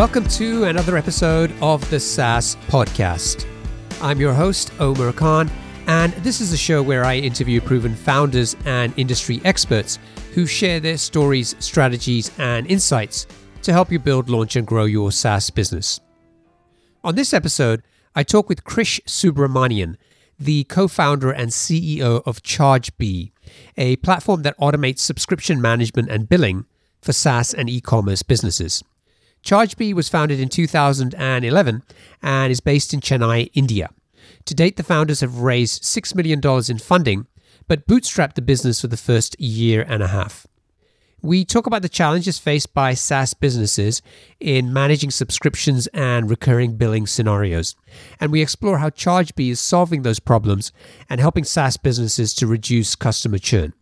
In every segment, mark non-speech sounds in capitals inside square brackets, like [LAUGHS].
Welcome to another episode of the SaaS Podcast. I'm your host, Omar Khan, and this is a show where I interview proven founders and industry experts who share their stories, strategies, and insights to help you build, launch, and grow your SaaS business. On this episode, I talk with Krish Subramanian, the co founder and CEO of ChargeBee, a platform that automates subscription management and billing for SaaS and e commerce businesses. ChargeBee was founded in 2011 and is based in Chennai, India. To date, the founders have raised $6 million in funding, but bootstrapped the business for the first year and a half. We talk about the challenges faced by SaaS businesses in managing subscriptions and recurring billing scenarios. And we explore how ChargeBee is solving those problems and helping SaaS businesses to reduce customer churn.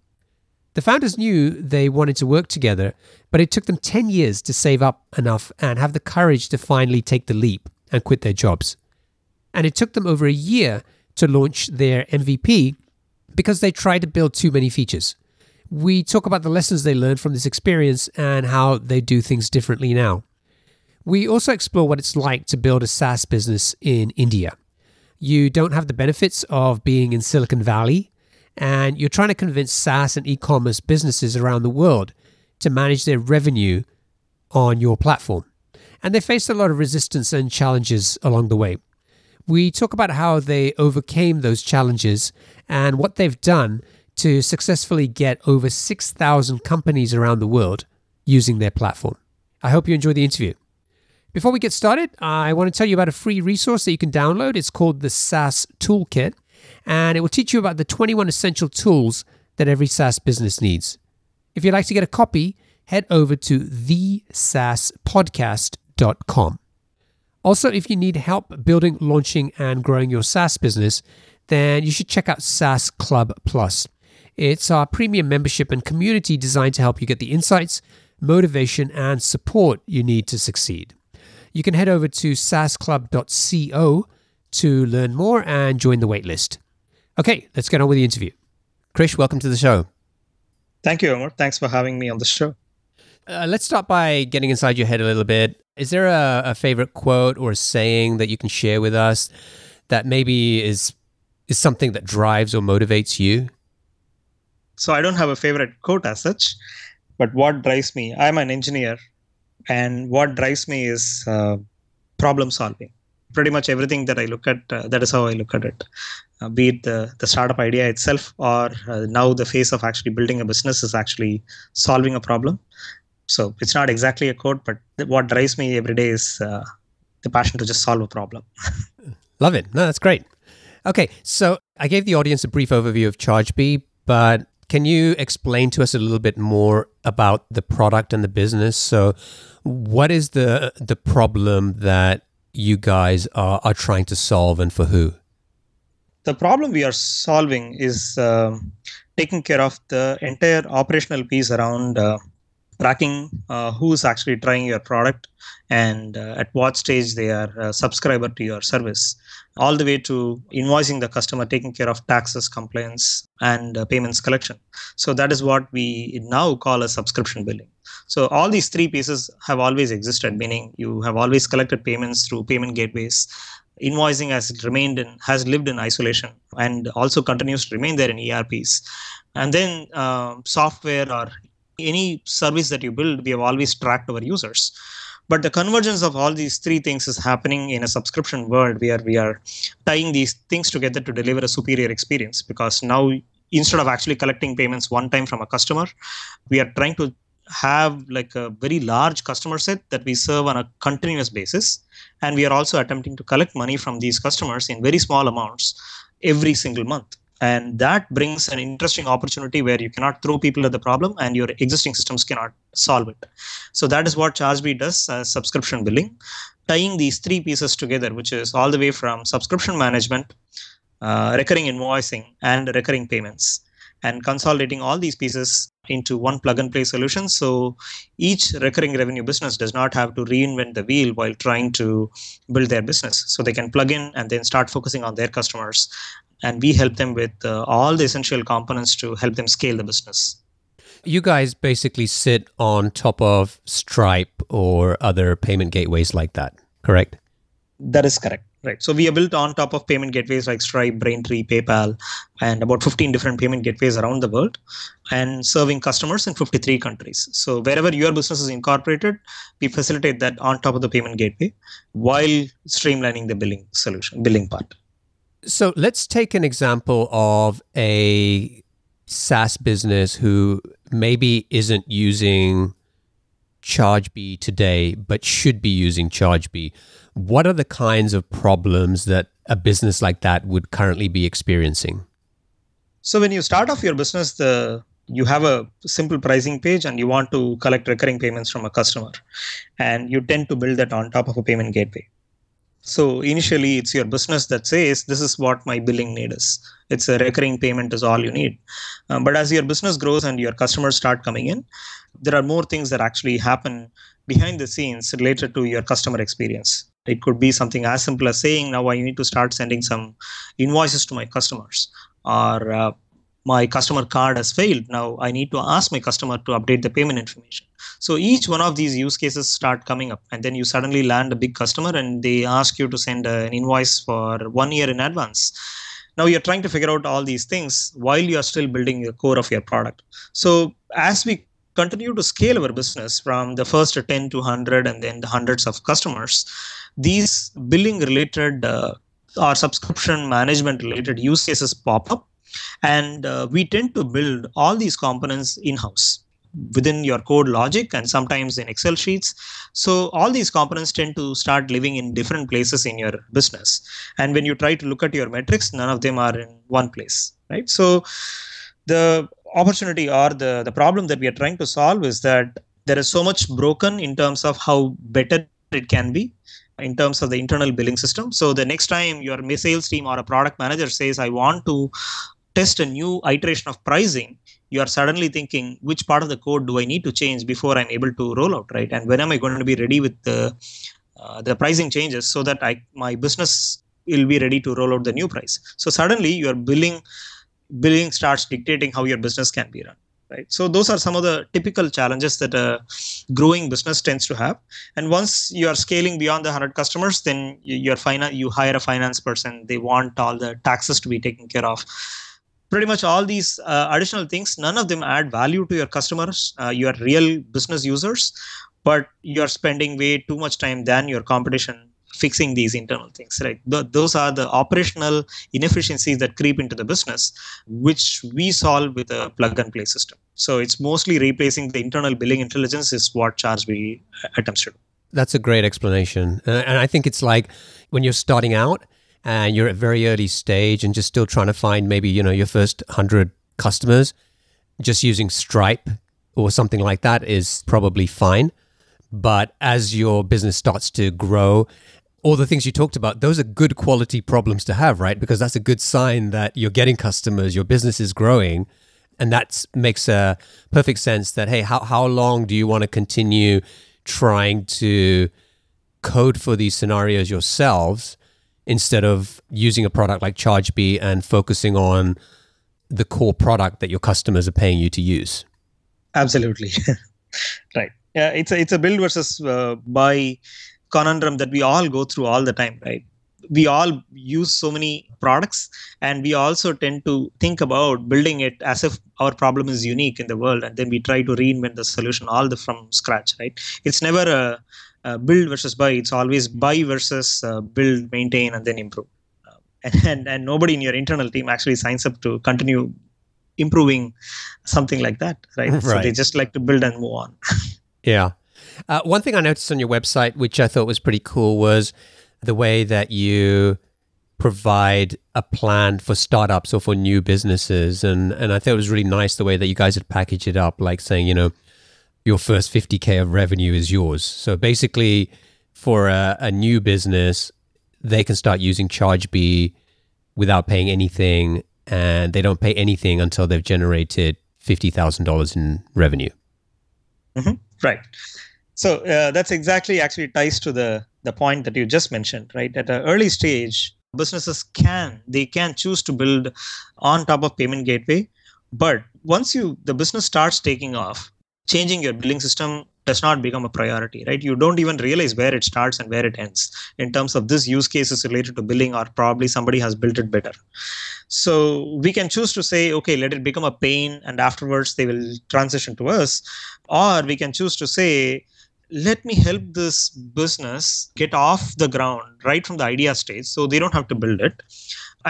The founders knew they wanted to work together, but it took them 10 years to save up enough and have the courage to finally take the leap and quit their jobs. And it took them over a year to launch their MVP because they tried to build too many features. We talk about the lessons they learned from this experience and how they do things differently now. We also explore what it's like to build a SaaS business in India. You don't have the benefits of being in Silicon Valley and you're trying to convince SaaS and e commerce businesses around the world to manage their revenue on your platform. And they faced a lot of resistance and challenges along the way. We talk about how they overcame those challenges and what they've done to successfully get over 6,000 companies around the world using their platform. I hope you enjoy the interview. Before we get started, I want to tell you about a free resource that you can download. It's called the SaaS Toolkit and it will teach you about the 21 essential tools that every SaaS business needs. If you'd like to get a copy, head over to thesaaspodcast.com. Also, if you need help building, launching, and growing your SaaS business, then you should check out SaaS Club Plus. It's our premium membership and community designed to help you get the insights, motivation, and support you need to succeed. You can head over to saasclub.co to learn more and join the waitlist. Okay, let's get on with the interview. Krish, welcome to the show. Thank you, Omar. Thanks for having me on the show. Uh, let's start by getting inside your head a little bit. Is there a, a favorite quote or a saying that you can share with us that maybe is is something that drives or motivates you? So I don't have a favorite quote as such, but what drives me? I'm an engineer, and what drives me is uh, problem solving pretty much everything that I look at, uh, that is how I look at it. Uh, be it the, the startup idea itself, or uh, now the phase of actually building a business is actually solving a problem. So it's not exactly a code, but what drives me every day is uh, the passion to just solve a problem. [LAUGHS] Love it. No, that's great. Okay, so I gave the audience a brief overview of ChargeBee, but can you explain to us a little bit more about the product and the business? So, what is the the problem that you guys are, are trying to solve and for who? The problem we are solving is uh, taking care of the entire operational piece around uh, tracking uh, who's actually trying your product and uh, at what stage they are a subscriber to your service all the way to invoicing the customer taking care of taxes compliance and uh, payments collection so that is what we now call a subscription billing so all these three pieces have always existed, meaning you have always collected payments through payment gateways. Invoicing has remained in, has lived in isolation and also continues to remain there in ERPs. And then uh, software or any service that you build, we have always tracked our users. But the convergence of all these three things is happening in a subscription world where we are tying these things together to deliver a superior experience. Because now, instead of actually collecting payments one time from a customer, we are trying to have like a very large customer set that we serve on a continuous basis and we are also attempting to collect money from these customers in very small amounts every single month and that brings an interesting opportunity where you cannot throw people at the problem and your existing systems cannot solve it so that is what chargebee does as subscription billing tying these three pieces together which is all the way from subscription management uh, recurring invoicing and recurring payments and consolidating all these pieces into one plug and play solution. So each recurring revenue business does not have to reinvent the wheel while trying to build their business. So they can plug in and then start focusing on their customers. And we help them with uh, all the essential components to help them scale the business. You guys basically sit on top of Stripe or other payment gateways like that, correct? That is correct. Right. So we are built on top of payment gateways like Stripe, Braintree, PayPal, and about 15 different payment gateways around the world and serving customers in 53 countries. So wherever your business is incorporated, we facilitate that on top of the payment gateway while streamlining the billing solution, billing part. So let's take an example of a SaaS business who maybe isn't using ChargeBee today, but should be using ChargeBee. What are the kinds of problems that a business like that would currently be experiencing? So when you start off your business, the you have a simple pricing page and you want to collect recurring payments from a customer and you tend to build that on top of a payment gateway so initially it's your business that says this is what my billing need is. It's a recurring payment is all you need. Um, but as your business grows and your customers start coming in there are more things that actually happen behind the scenes related to your customer experience. It could be something as simple as saying now i need to start sending some invoices to my customers or uh, my customer card has failed. Now i need to ask my customer to update the payment information. So each one of these use cases start coming up and then you suddenly land a big customer and they ask you to send an invoice for one year in advance. Now you're trying to figure out all these things while you are still building the core of your product. So as we continue to scale our business from the first 10 to 100 and then the hundreds of customers these billing related uh, or subscription management related use cases pop up and uh, we tend to build all these components in house within your code logic and sometimes in excel sheets. So all these components tend to start living in different places in your business. And when you try to look at your metrics none of them are in one place right? So the opportunity or the the problem that we are trying to solve is that there is so much broken in terms of how better it can be in terms of the internal billing system. So the next time your sales team or a product manager says i want to test a new iteration of pricing you are suddenly thinking which part of the code do i need to change before i'm able to roll out right? And when am i going to be ready with the uh, the pricing changes so that i my business will be ready to roll out the new price? So suddenly your billing billing starts dictating how your business can be run right? So those are some of the typical challenges that a growing business tends to have. And once you are scaling beyond the 100 customers then you, are finance you hire a finance person. They want all the taxes to be taken care of pretty much all these uh, additional things none of them add value to your customers uh, your real business users but you're spending way too much time than your competition fixing these internal things right? Th- those are the operational inefficiencies that creep into the business which we solve with a plug and play system. So it's mostly replacing the internal billing intelligence is what ChargeBee attempts to do. That's a great explanation. Uh, and i think it's like when you're starting out and you're at very early stage and just still trying to find maybe you know your first 100 customers just using stripe or something like that is probably fine. But as your business starts to grow all the things you talked about those are good quality problems to have right? Because that's a good sign that you're getting customers your business is growing. And that makes a perfect sense that hey how, how long do you want to continue trying to code for these scenarios yourselves instead of using a product like ChargeBee and focusing on the core product that your customers are paying you to use. Absolutely, [LAUGHS] right. Yeah, it's a it's a build versus uh, buy conundrum that we all go through all the time, right? We all use so many products, and we also tend to think about building it as if our problem is unique in the world, and then we try to reinvent the solution all the from scratch, right? It's never a uh, build versus buy. It's always buy versus uh, build, maintain, and then improve. Uh, and, [LAUGHS] and and nobody in your internal team actually signs up to continue improving something like that, right? right. [LAUGHS] So they just like to build and move on. [LAUGHS] yeah. Uh, one thing I noticed on your website, which I thought was pretty cool, was the way that you provide a plan for startups or for new businesses. And and I thought it was really nice the way that you guys had packaged it up, like saying, you know, your first 50K of revenue is yours. So basically, for a, a new business, they can start using ChargeBee without paying anything, and they don't pay anything until they've generated $50,000 in revenue. Mm-hmm. Right. So uh, that's exactly actually ties to the the point that you just mentioned, right? At an early stage, businesses can they can choose to build on top of payment gateway but once you the business starts taking off changing your billing system does not become a priority right? You don't even realize where it starts and where it ends. In terms of this use case is related to billing or probably somebody has built it better. So we can choose to say okay let it become a pain and afterwards they will transition to us. Or we can choose to say let me help this business get off the ground right from the idea stage so they don't have to build it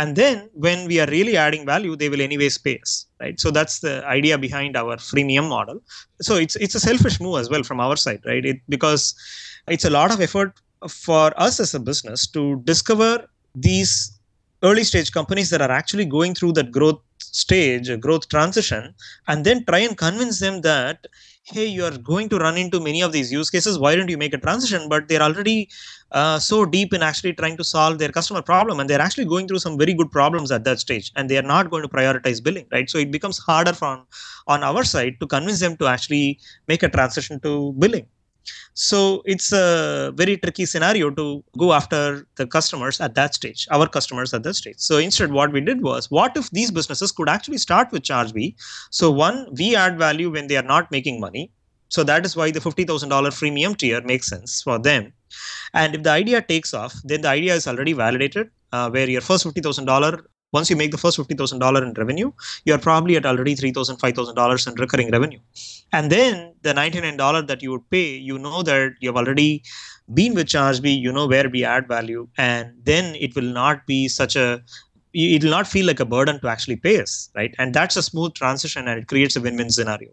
and then when we are really adding value they will anyways pay us right? So that's the idea behind our freemium model. So it's it's a selfish move as well from our side right? It, because it's a lot of effort for us as a business to discover these early stage companies that are actually going through that growth stage growth transition and then try and convince them that hey you are going to run into many of these use cases. Why don't you make a transition? But they're already uh, so deep in actually trying to solve their customer problem and they're actually going through some very good problems at that stage and they are not going to prioritize billing right? So it becomes harder from on our side to convince them to actually make a transition to billing so it's a very tricky scenario to go after the customers at that stage, our customers at that stage. So instead, what we did was, what if these businesses could actually start with ChargeBee? So one, we add value when they are not making money. So that is why the $50,000 freemium tier makes sense for them. And if the idea takes off, then the idea is already validated, uh, where your first $50,000 once you make the first $50,000 in revenue, you're probably at already $3,000, $5,000 in recurring revenue. And then the $99 that you would pay, you know that you've already been with ChargeBee, you know where we add value, and then it will not be such a it will not feel like a burden to actually pay us, right? And that's a smooth transition and it creates a win-win scenario.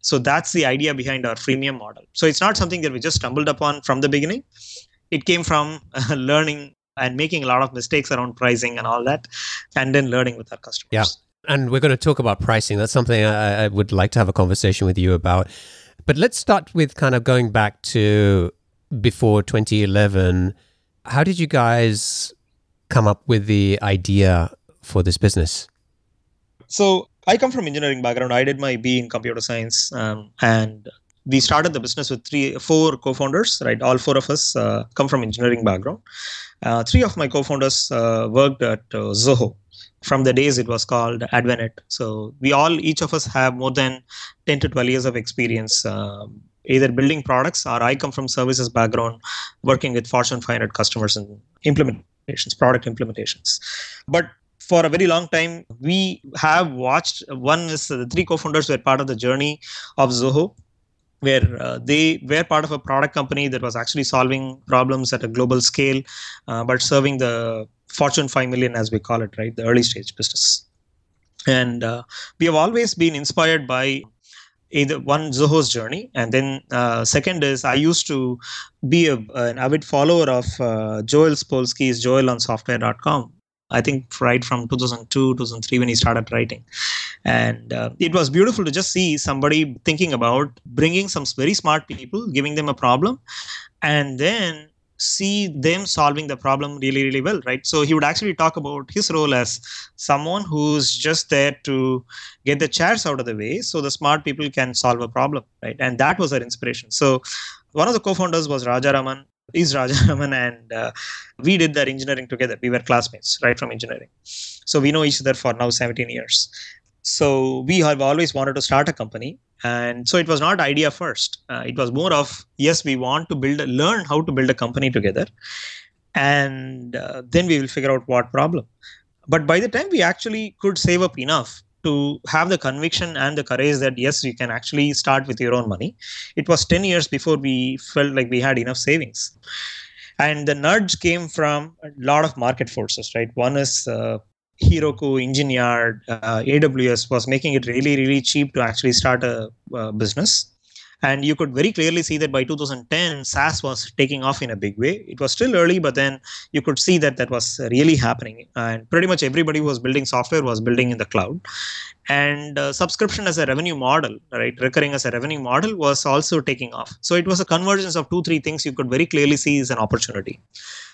So that's the idea behind our freemium model. So it's not something that we just stumbled upon from the beginning. It came from [LAUGHS] learning and making a lot of mistakes around pricing and all that, and then learning with our customers. Yeah. And we're going to talk about pricing. That's something I, I would like to have a conversation with you about. But let's start with kind of going back to before 2011. How did you guys come up with the idea for this business? So I come from engineering background. I did my B in computer science, um, and we started the business with three, four co-founders. Right, all four of us uh, come from engineering background. Uh, three of my co-founders uh, worked at uh, Zoho from the days it was called AdventNet. So we all, each of us, have more than 10 to 12 years of experience, um, either building products or I come from services background, working with Fortune 500 customers and implementations, product implementations. But for a very long time, we have watched. One is the three co-founders were part of the journey of Zoho where uh, they were part of a product company that was actually solving problems at a global scale, uh, but serving the Fortune 5 million, as we call it, right? The early stage business. And uh, we have always been inspired by either one Zoho's journey, and then uh, second is I used to be a, an avid follower of uh, Joel Spolsky's Joel on Software.com, I think right from 2002, 2003 when he started writing. And uh, it was beautiful to just see somebody thinking about bringing some very smart people, giving them a problem, and then see them solving the problem really, really well, right? So he would actually talk about his role as someone who's just there to get the chairs out of the way so the smart people can solve a problem, right? And that was our inspiration. So one of the co-founders was Rajaraman is Rajaraman, and uh, we did that engineering together. We were classmates, right from engineering. So we know each other for now 17 years. So we have always wanted to start a company, and so it was not idea first. Uh, it was more of yes, we want to build, learn how to build a company together, and uh, then we will figure out what problem. But by the time we actually could save up enough to have the conviction and the courage that yes you can actually start with your own money it was 10 years before we felt like we had enough savings and the nudge came from a lot of market forces right one is uh, Heroku, Engine-Yard, uh, AWS was making it really, really cheap to actually start a uh, business. And you could very clearly see that by 2010, SaaS was taking off in a big way. It was still early, but then you could see that that was really happening. And pretty much everybody who was building software was building in the cloud. And uh, subscription as a revenue model, right, recurring as a revenue model was also taking off. So it was a convergence of two, three things you could very clearly see as an opportunity.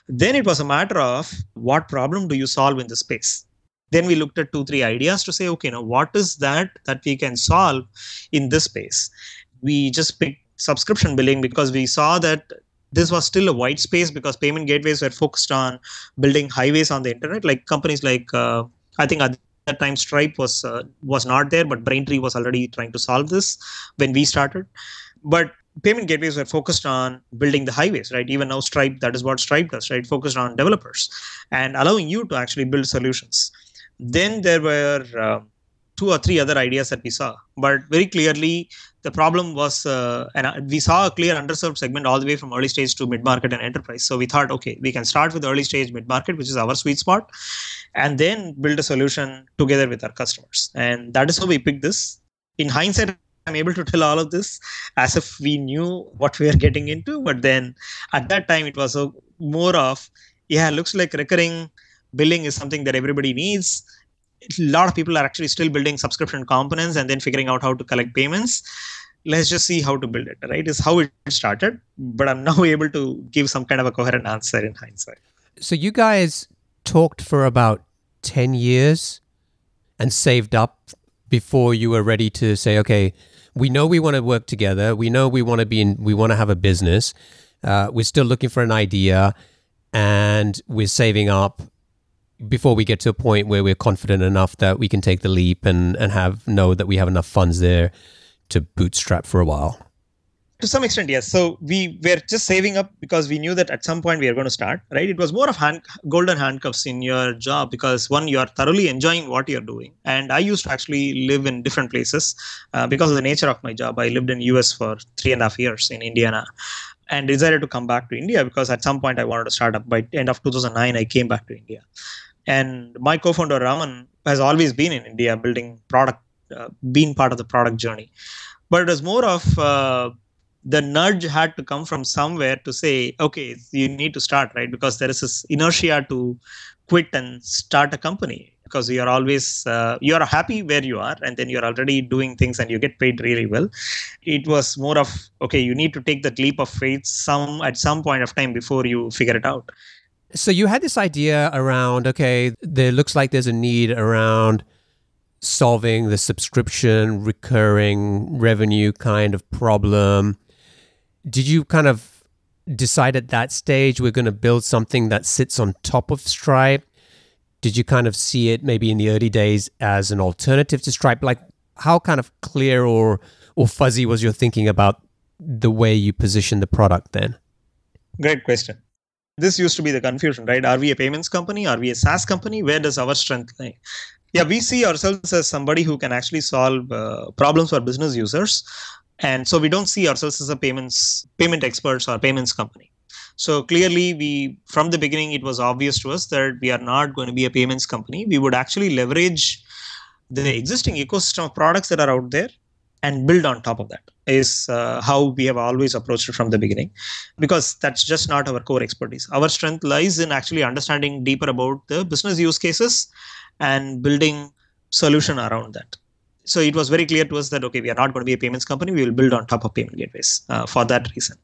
Then it was a matter of what problem do you solve in the space? Then we looked at two three ideas to say okay now what is that that we can solve in this space? We just picked subscription billing because we saw that this was still a white space because payment gateways were focused on building highways on the internet. Like companies like uh, i think at that time stripe was uh, was not there but braintree was already trying to solve this when we started. But payment gateways were focused on building the highways right? Even now stripe that is what stripe does right? Focused on developers and allowing you to actually build solutions then there were uh, two or three other ideas that we saw. But very clearly the problem was uh, and uh, we saw a clear underserved segment all the way from early stage to mid market and enterprise. So we thought okay we can start with early stage mid market which is our sweet spot and then build a solution together with our customers. And that is how we picked this. In hindsight i'm able to tell all of this as if we knew what we were getting into but then at that time it was a more of yeah looks like recurring billing is something that everybody needs. A lot of people are actually still building subscription components and then figuring out how to collect payments. Let's just see how to build it right? Is how it started but i'm [LAUGHS] now able to give some kind of a coherent answer in hindsight. So you guys talked for about 10 years and saved up before you were ready to say okay we know we want to work together. We know we want to be in we want to have a business. Uh, we're still looking for an idea and we're saving up before we get to a point where we're confident enough that we can take the leap and, and have know that we have enough funds there to bootstrap for a while. To some extent yes. So we were just saving up because we knew that at some point we are going to start right? It was more of hand, golden handcuffs in your job because one you are thoroughly enjoying what you're doing. And i used to actually live in different places uh, because of the nature of my job. I lived in us for three and a half years in indiana and decided to come back to india because at some point i wanted to start up. By end of 2009 i came back to india and my co-founder Raman has always been in India building product, uh, been part of the product journey. But it was more of uh, the nudge had to come from somewhere to say, okay, you need to start, right? Because there is this inertia to quit and start a company because you are always uh, you are happy where you are and then you're already doing things and you get paid really well it was more of okay you need to take that leap of faith some at some point of time before you figure it out so you had this idea around okay, there looks like there's a need around solving the subscription recurring revenue kind of problem. Did you kind of decide at that stage we're going to build something that sits on top of Stripe? Did you kind of see it maybe in the early days as an alternative to Stripe? Like how kind of clear or or fuzzy was your thinking about the way you position the product then? Great question this used to be the confusion, right? Are we a payments company? Are we a SaaS company? Where does our strength lie? Yeah, we see ourselves as somebody who can actually solve uh, problems for business users, and so we don't see ourselves as a payments payment experts or payments company. So clearly, we from the beginning it was obvious to us that we are not going to be a payments company. We would actually leverage the existing ecosystem of products that are out there and build on top of that is uh, how we have always approached it from the beginning. Because that's just not our core expertise. Our strength lies in actually understanding deeper about the business use cases and building solution around that. So it was very clear to us that okay we are not going to be a payments company. We will build on top of payment gateways uh, for that reason.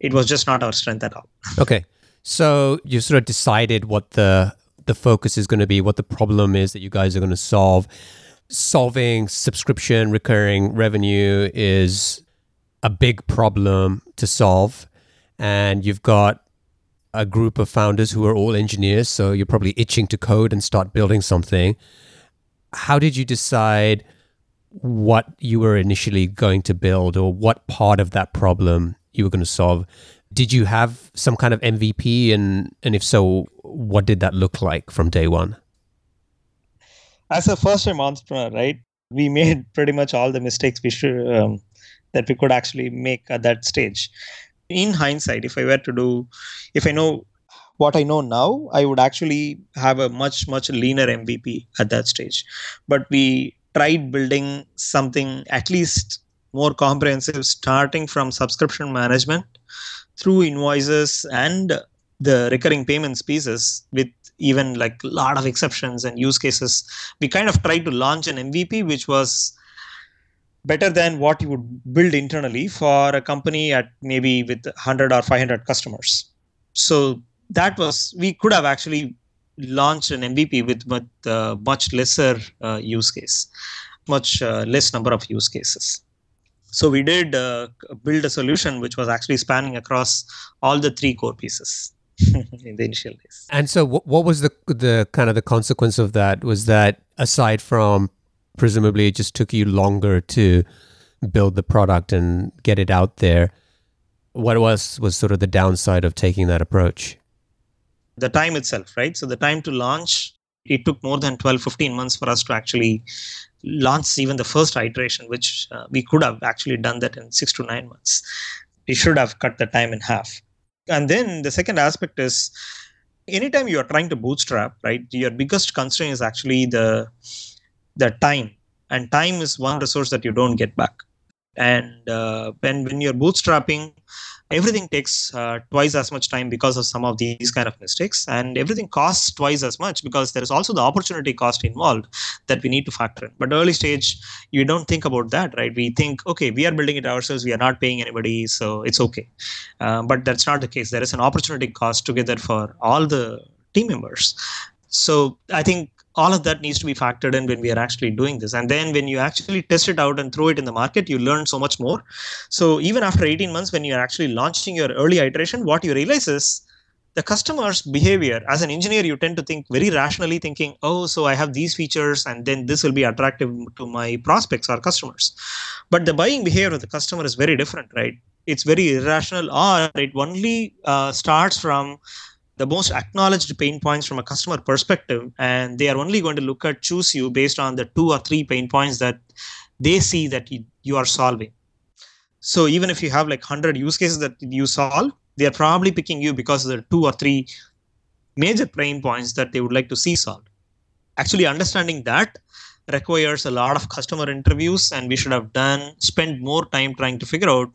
It was just not our strength at all. Okay. So you sort of decided what the the focus is going to be what the problem is that you guys are going to solve solving subscription recurring revenue is a big problem to solve. And you've got a group of founders who are all engineers. So you're probably itching to code and start building something. How did you decide what you were initially going to build or what part of that problem you were going to solve? Did you have some kind of MVP? And, and if so, what did that look like from day one? As a first time entrepreneur, right, we made pretty much all the mistakes we should um, that we could actually make at that stage. In hindsight, if I were to do, if I know what I know now, I would actually have a much much leaner MVP at that stage. But we tried building something at least more comprehensive, starting from subscription management through invoices and the recurring payments pieces with even like a lot of exceptions and use cases we kind of tried to launch an mvp which was better than what you would build internally for a company at maybe with 100 or 500 customers. So that was we could have actually launched an mvp with, with uh, much lesser uh, use case much uh, less number of use cases. So we did uh, build a solution which was actually spanning across all the three core pieces [LAUGHS] in the initial days. And so, what, what was the the kind of the consequence of that? Was that aside from presumably it just took you longer to build the product and get it out there? What was was sort of the downside of taking that approach? The time itself, right? So the time to launch, it took more than 12, 15 months for us to actually launch even the first iteration, which uh, we could have actually done that in six to nine months. We should have cut the time in half and then the second aspect is anytime you are trying to bootstrap right your biggest constraint is actually the the time. And time is one resource that you don't get back. And uh, when when you're bootstrapping everything takes uh, twice as much time because of some of these kind of mistakes. And everything costs twice as much because there is also the opportunity cost involved that we need to factor in. But early stage you don't think about that right? We think okay we are building it ourselves. We are not paying anybody so it's okay. Uh, but that's not the case. There is an opportunity cost together for all the team members. So i think all of that needs to be factored in when we are actually doing this. And then when you actually test it out and throw it in the market you learn so much more. So even after 18 months when you are actually launching your early iteration what you realize is the customer's behavior. As an engineer you tend to think very rationally thinking oh so i have these features and then this will be attractive to my prospects or customers. But the buying behavior of the customer is very different right? It's very irrational or it only uh, starts from the most acknowledged pain points from a customer perspective and they are only going to look at choose you based on the two or three pain points that they see that you, you are solving. So even if you have like 100 use cases that you solve they are probably picking you because of the two or three major pain points that they would like to see solved. Actually understanding that requires a lot of customer interviews and we should have done spend more time trying to figure out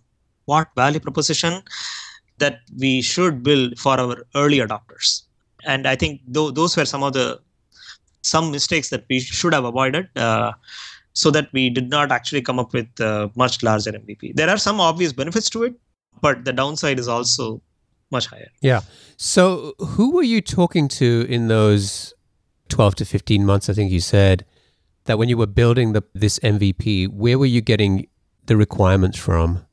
what value proposition that we should build for our early adopters. And I think th- those were some of the some mistakes that we should have avoided. Uh, so that we did not actually come up with a much larger MVP. There are some obvious benefits to it, but the downside is also much higher. Yeah. So, who were you talking to in those 12 to 15 months? I think you said that when you were building the, this MVP, where were you getting the requirements from?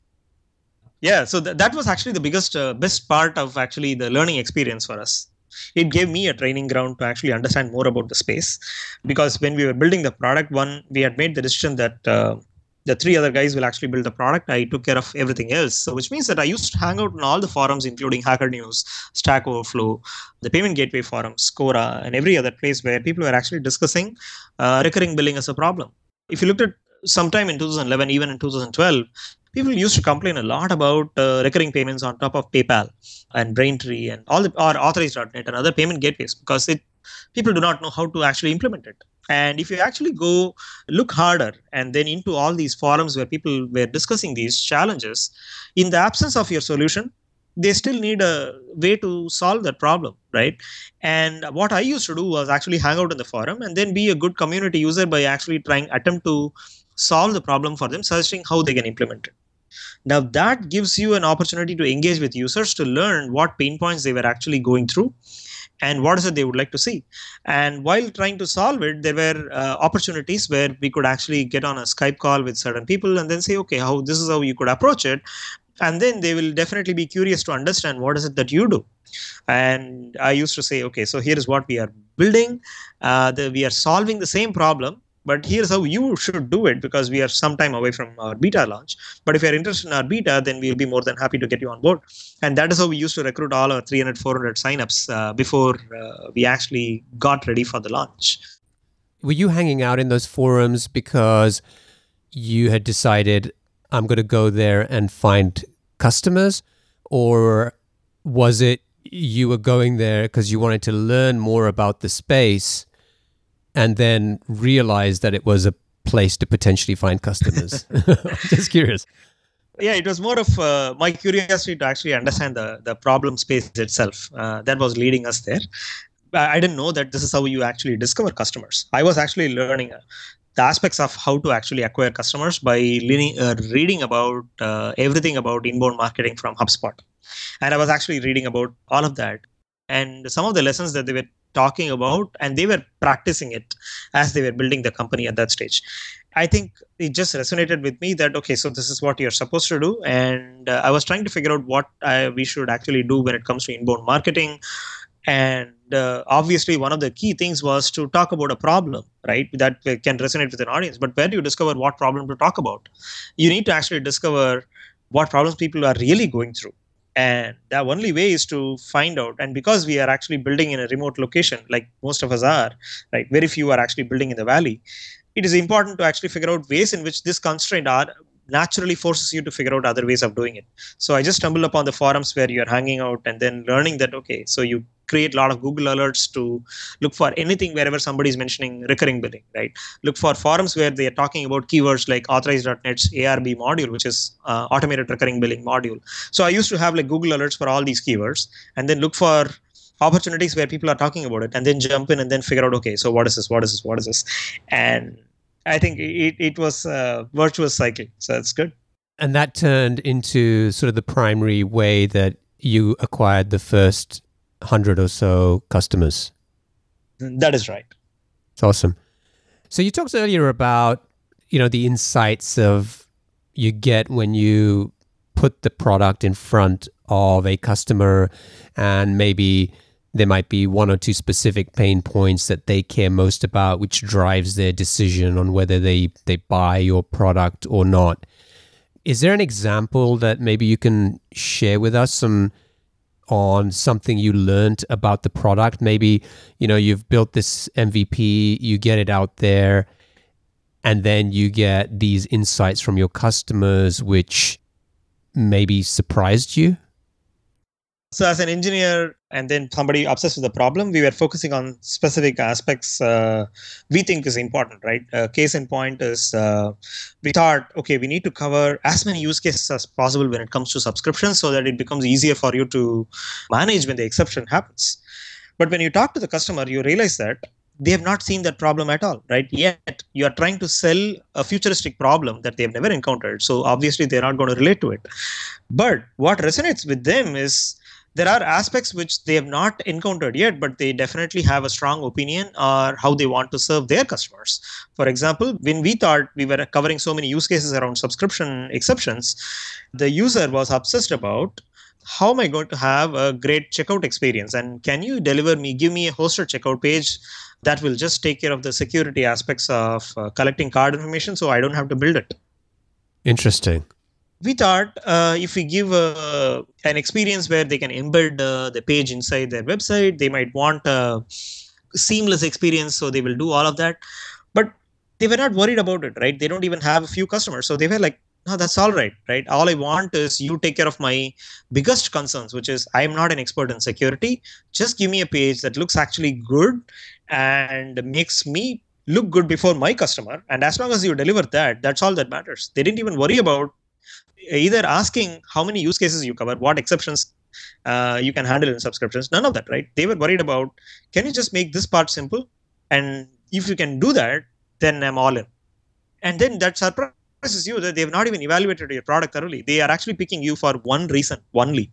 Yeah so th- that was actually the biggest uh, best part of actually the learning experience for us. It gave me a training ground to actually understand more about the space because when we were building the product one we had made the decision that uh, the three other guys will actually build the product. I took care of everything else. So which means that i used to hang out in all the forums including hacker news stack overflow the payment gateway forums quora and every other place where people were actually discussing uh, recurring billing as a problem. If you looked at sometime in 2011 even in 2012 people used to complain a lot about uh, recurring payments on top of PayPal and Braintree and all the or Authorize.net and other payment gateways because it people do not know how to actually implement it. And if you actually go look harder and then into all these forums where people were discussing these challenges, in the absence of your solution, they still need a way to solve that problem, right? And what I used to do was actually hang out in the forum and then be a good community user by actually trying attempt to solve the problem for them, suggesting how they can implement it. Now that gives you an opportunity to engage with users to learn what pain points they were actually going through and what is it they would like to see. And while trying to solve it, there were uh, opportunities where we could actually get on a Skype call with certain people and then say, okay, how this is how you could approach it. And then they will definitely be curious to understand what is it that you do. And I used to say, okay, so here is what we are building. Uh, the, we are solving the same problem but here's how you should do it because we are some time away from our beta launch. But if you're interested in our beta then we'll be more than happy to get you on board. And that is how we used to recruit all our 300 400 signups uh, before uh, we actually got ready for the launch. Were you hanging out in those forums because you had decided i'm going to go there and find customers or was it you were going there because you wanted to learn more about the space and then realized that it was a place to potentially find customers. [LAUGHS] [LAUGHS] Just curious. Yeah, it was more of uh, my curiosity to actually understand the, the problem space itself. Uh, that was leading us there. I didn't know that this is how you actually discover customers. I was actually learning uh, the aspects of how to actually acquire customers by uh, reading about uh, everything about inbound marketing from HubSpot. And I was actually reading about all of that. And some of the lessons that they were talking about and they were practicing it as they were building the company at that stage I think it just resonated with me that okay, so this is what you're supposed to do, and uh, I was trying to figure out what I, we should actually do when it comes to inbound marketing, and uh, obviously one of the key things was to talk about a problem, right? That can resonate with an audience. But where do you discover what problem to talk about? You need to actually discover what problems people are really going through and the only way is to find out. And because we are actually building in a remote location like most of us are right very few are actually building in the valley it is important to actually figure out ways in which this constraint are naturally forces you to figure out other ways of doing it so i just stumbled upon the forums where you're hanging out and then learning that okay so you create a lot of Google alerts to look for anything wherever somebody is mentioning recurring billing, right? Look for forums where they are talking about keywords like authorize.net's ARB module, which is uh, automated recurring billing module. So I used to have like Google alerts for all these keywords and then look for opportunities where people are talking about it and then jump in and then figure out, okay, so what is this? What is this? What is this? And I think it, it was a virtuous cycle. So that's good. And that turned into sort of the primary way that you acquired the first hundred or so customers. That is right. It's awesome. So you talked earlier about you know the insights of you get when you put the product in front of a customer and maybe there might be one or two specific pain points that they care most about which drives their decision on whether they they buy your product or not is there an example that maybe you can share with us some on something you learned about the product. Maybe, you know, you've built this MVP, you get it out there, and then you get these insights from your customers, which maybe surprised you. So, as an engineer, and then somebody obsessed with the problem, we were focusing on specific aspects uh, we think is important, right? Uh, case in point is uh, we thought, okay, we need to cover as many use cases as possible when it comes to subscriptions so that it becomes easier for you to manage when the exception happens. But when you talk to the customer, you realize that they have not seen that problem at all, right? Yet you are trying to sell a futuristic problem that they've never encountered. So obviously they're not going to relate to it. But what resonates with them is there are aspects which they have not encountered yet, but they definitely have a strong opinion or how they want to serve their customers. For example, when we thought we were covering so many use cases around subscription exceptions, the user was obsessed about how am I going to have a great checkout experience? And can you deliver me, give me a hosted checkout page that will just take care of the security aspects of uh, collecting card information so I don't have to build it? Interesting we thought uh, if we give uh, an experience where they can embed uh, the page inside their website, they might want a seamless experience, so they will do all of that. But they were not worried about it, right? They don't even have a few customers, so they were like, "No, that's all right, right? All I want is you take care of my biggest concerns, which is I am not an expert in security. Just give me a page that looks actually good and makes me look good before my customer and as long as you deliver that that's all that matters they didn't even worry about either asking how many use cases you cover, what exceptions uh, you can handle in subscriptions. None of that, right? They were worried about can you just make this part simple? And if you can do that, then I'm all in. And then that surprises you that they've not even evaluated your product thoroughly. They are actually picking you for one reason only.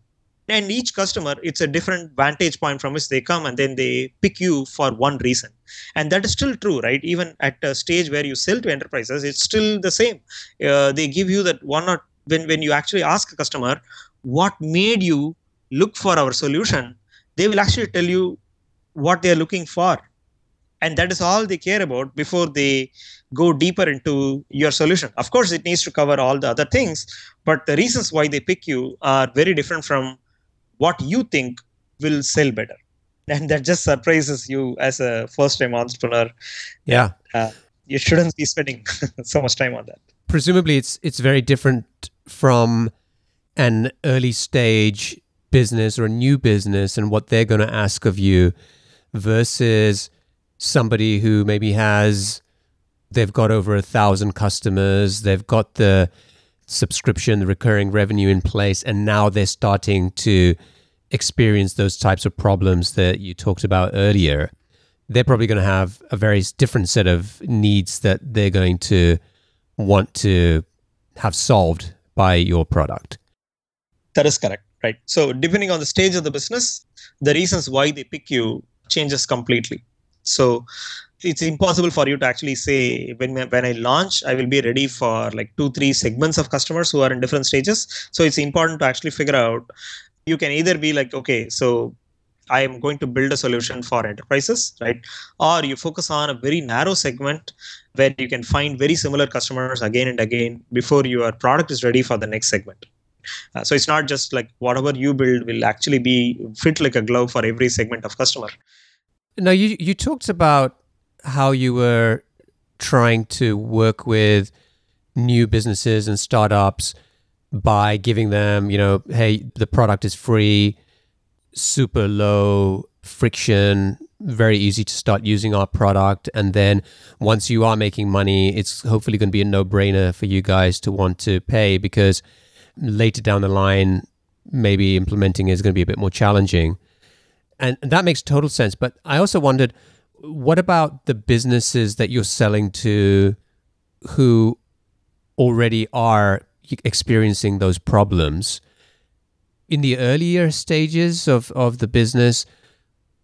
And each customer, it's a different vantage point from which they come and then they pick you for one reason. And that is still true, right? Even at a stage where you sell to enterprises, it's still the same. Uh, they give you that one or when when you actually ask a customer what made you look for our solution they will actually tell you what they are looking for and that is all they care about before they go deeper into your solution of course it needs to cover all the other things but the reasons why they pick you are very different from what you think will sell better. [LAUGHS] And that just surprises you as a first time entrepreneur. Yeah. Uh, you shouldn't be spending [LAUGHS] so much time on that. Presumably it's it's very different from an early stage business or a new business and what they're going to ask of you versus somebody who maybe has they've got over a thousand customers they've got the subscription recurring revenue in place and now they're starting to experience those types of problems that you talked about earlier they're probably going to have a very different set of needs that they're going to want to have solved by your product. That is correct, right? So, depending on the stage of the business, the reasons why they pick you changes completely. So, it's impossible for you to actually say when when I launch, I will be ready for like two, three segments of customers who are in different stages. So it's important to actually figure out. You can either be like, okay, so I am going to build a solution for enterprises, right? Or you focus on a very narrow segment where you can find very similar customers again and again before your product is ready for the next segment. Uh, so it's not just like whatever you build will actually be fit like a glove for every segment of customer. Now you you talked about how you were trying to work with new businesses and startups by giving them, you know, hey, the product is free super low friction, very easy to start using our product. And then once you are making money, it's hopefully going to be a no brainer for you guys to want to pay because later down the line, maybe implementing is going to be a bit more challenging. And that makes total sense. But I also wondered what about the businesses that you're selling to who already are experiencing those problems? in the earlier stages of, of the business,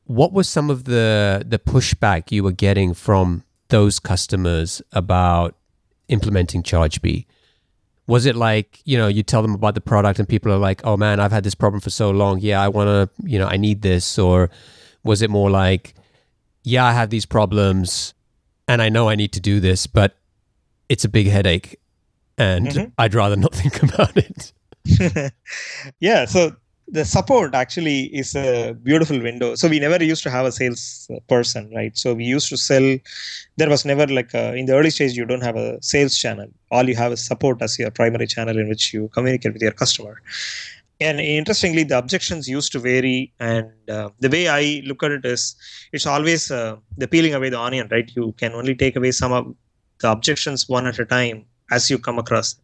what was some of the the pushback you were getting from those customers about implementing Chargebee? Was it like, you know, you tell them about the product and people are like, oh man, I've had this problem for so long. Yeah, I want to, you know, I need this. Or was it more like, yeah, I have these problems and I know I need to do this, but it's a big headache and mm-hmm. I'd rather not [LAUGHS] think about it. [LAUGHS] yeah so the support actually is a beautiful window so we never used to have a sales person right so we used to sell there was never like a, in the early stage you don't have a sales channel all you have is support as your primary channel in which you communicate with your customer and interestingly the objections used to vary and uh, the way i look at it is it's always uh, the peeling away the onion right you can only take away some of the objections one at a time as you come across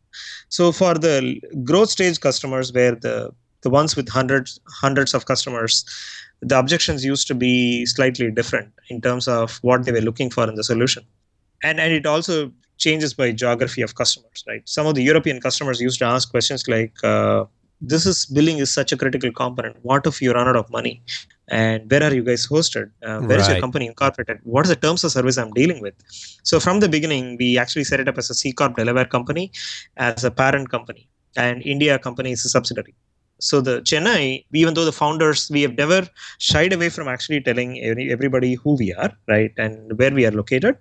so for the growth stage customers, where the the ones with hundreds hundreds of customers, the objections used to be slightly different in terms of what they were looking for in the solution, and and it also changes by geography of customers. Right, some of the European customers used to ask questions like. Uh, this is billing is such a critical component. What if you run out of money? and where are you guys hosted uh, where right. is your company incorporated what are the terms of service i'm dealing with so from the beginning we actually set it up as a c corp delaware company as a parent company and india company is a subsidiary so the chennai even though the founders we have never shied away from actually telling everybody who we are right and where we are located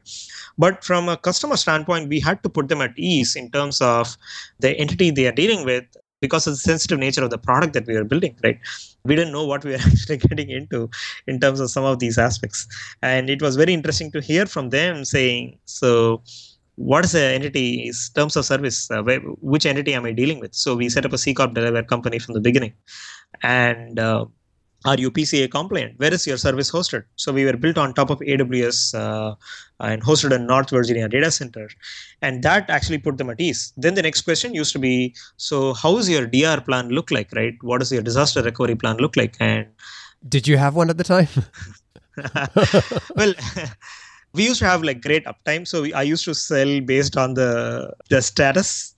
but from a customer standpoint we had to put them at ease in terms of the entity they are dealing with because of the sensitive nature of the product that we were building right? We didn't know what we were [LAUGHS] actually getting into in terms of some of these aspects. And it was very interesting to hear from them saying so what is the entity's terms of service? Uh, where, which entity am i dealing with? So we set up a c corp delaware company from the beginning. And uh, are you PCI compliant? Where is your service hosted? So we were built on top of AWS uh, and hosted in North Virginia data center, and that actually put them at ease. Then the next question used to be, so how is your DR plan look like, right? What does your disaster recovery plan look like? And did you have one at the time? [LAUGHS] [LAUGHS] well. [LAUGHS] we used to have like great uptime so we, i used to sell based on the the status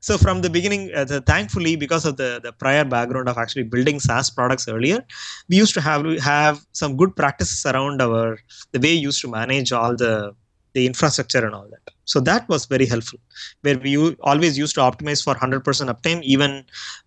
so from the beginning, uh, the, thankfully, because of the, the prior background of actually building SaaS products earlier, we used to have have some good practices around our the way we used to manage all the the infrastructure and all that. So that was very helpful, where we always used to optimize for 100% uptime, even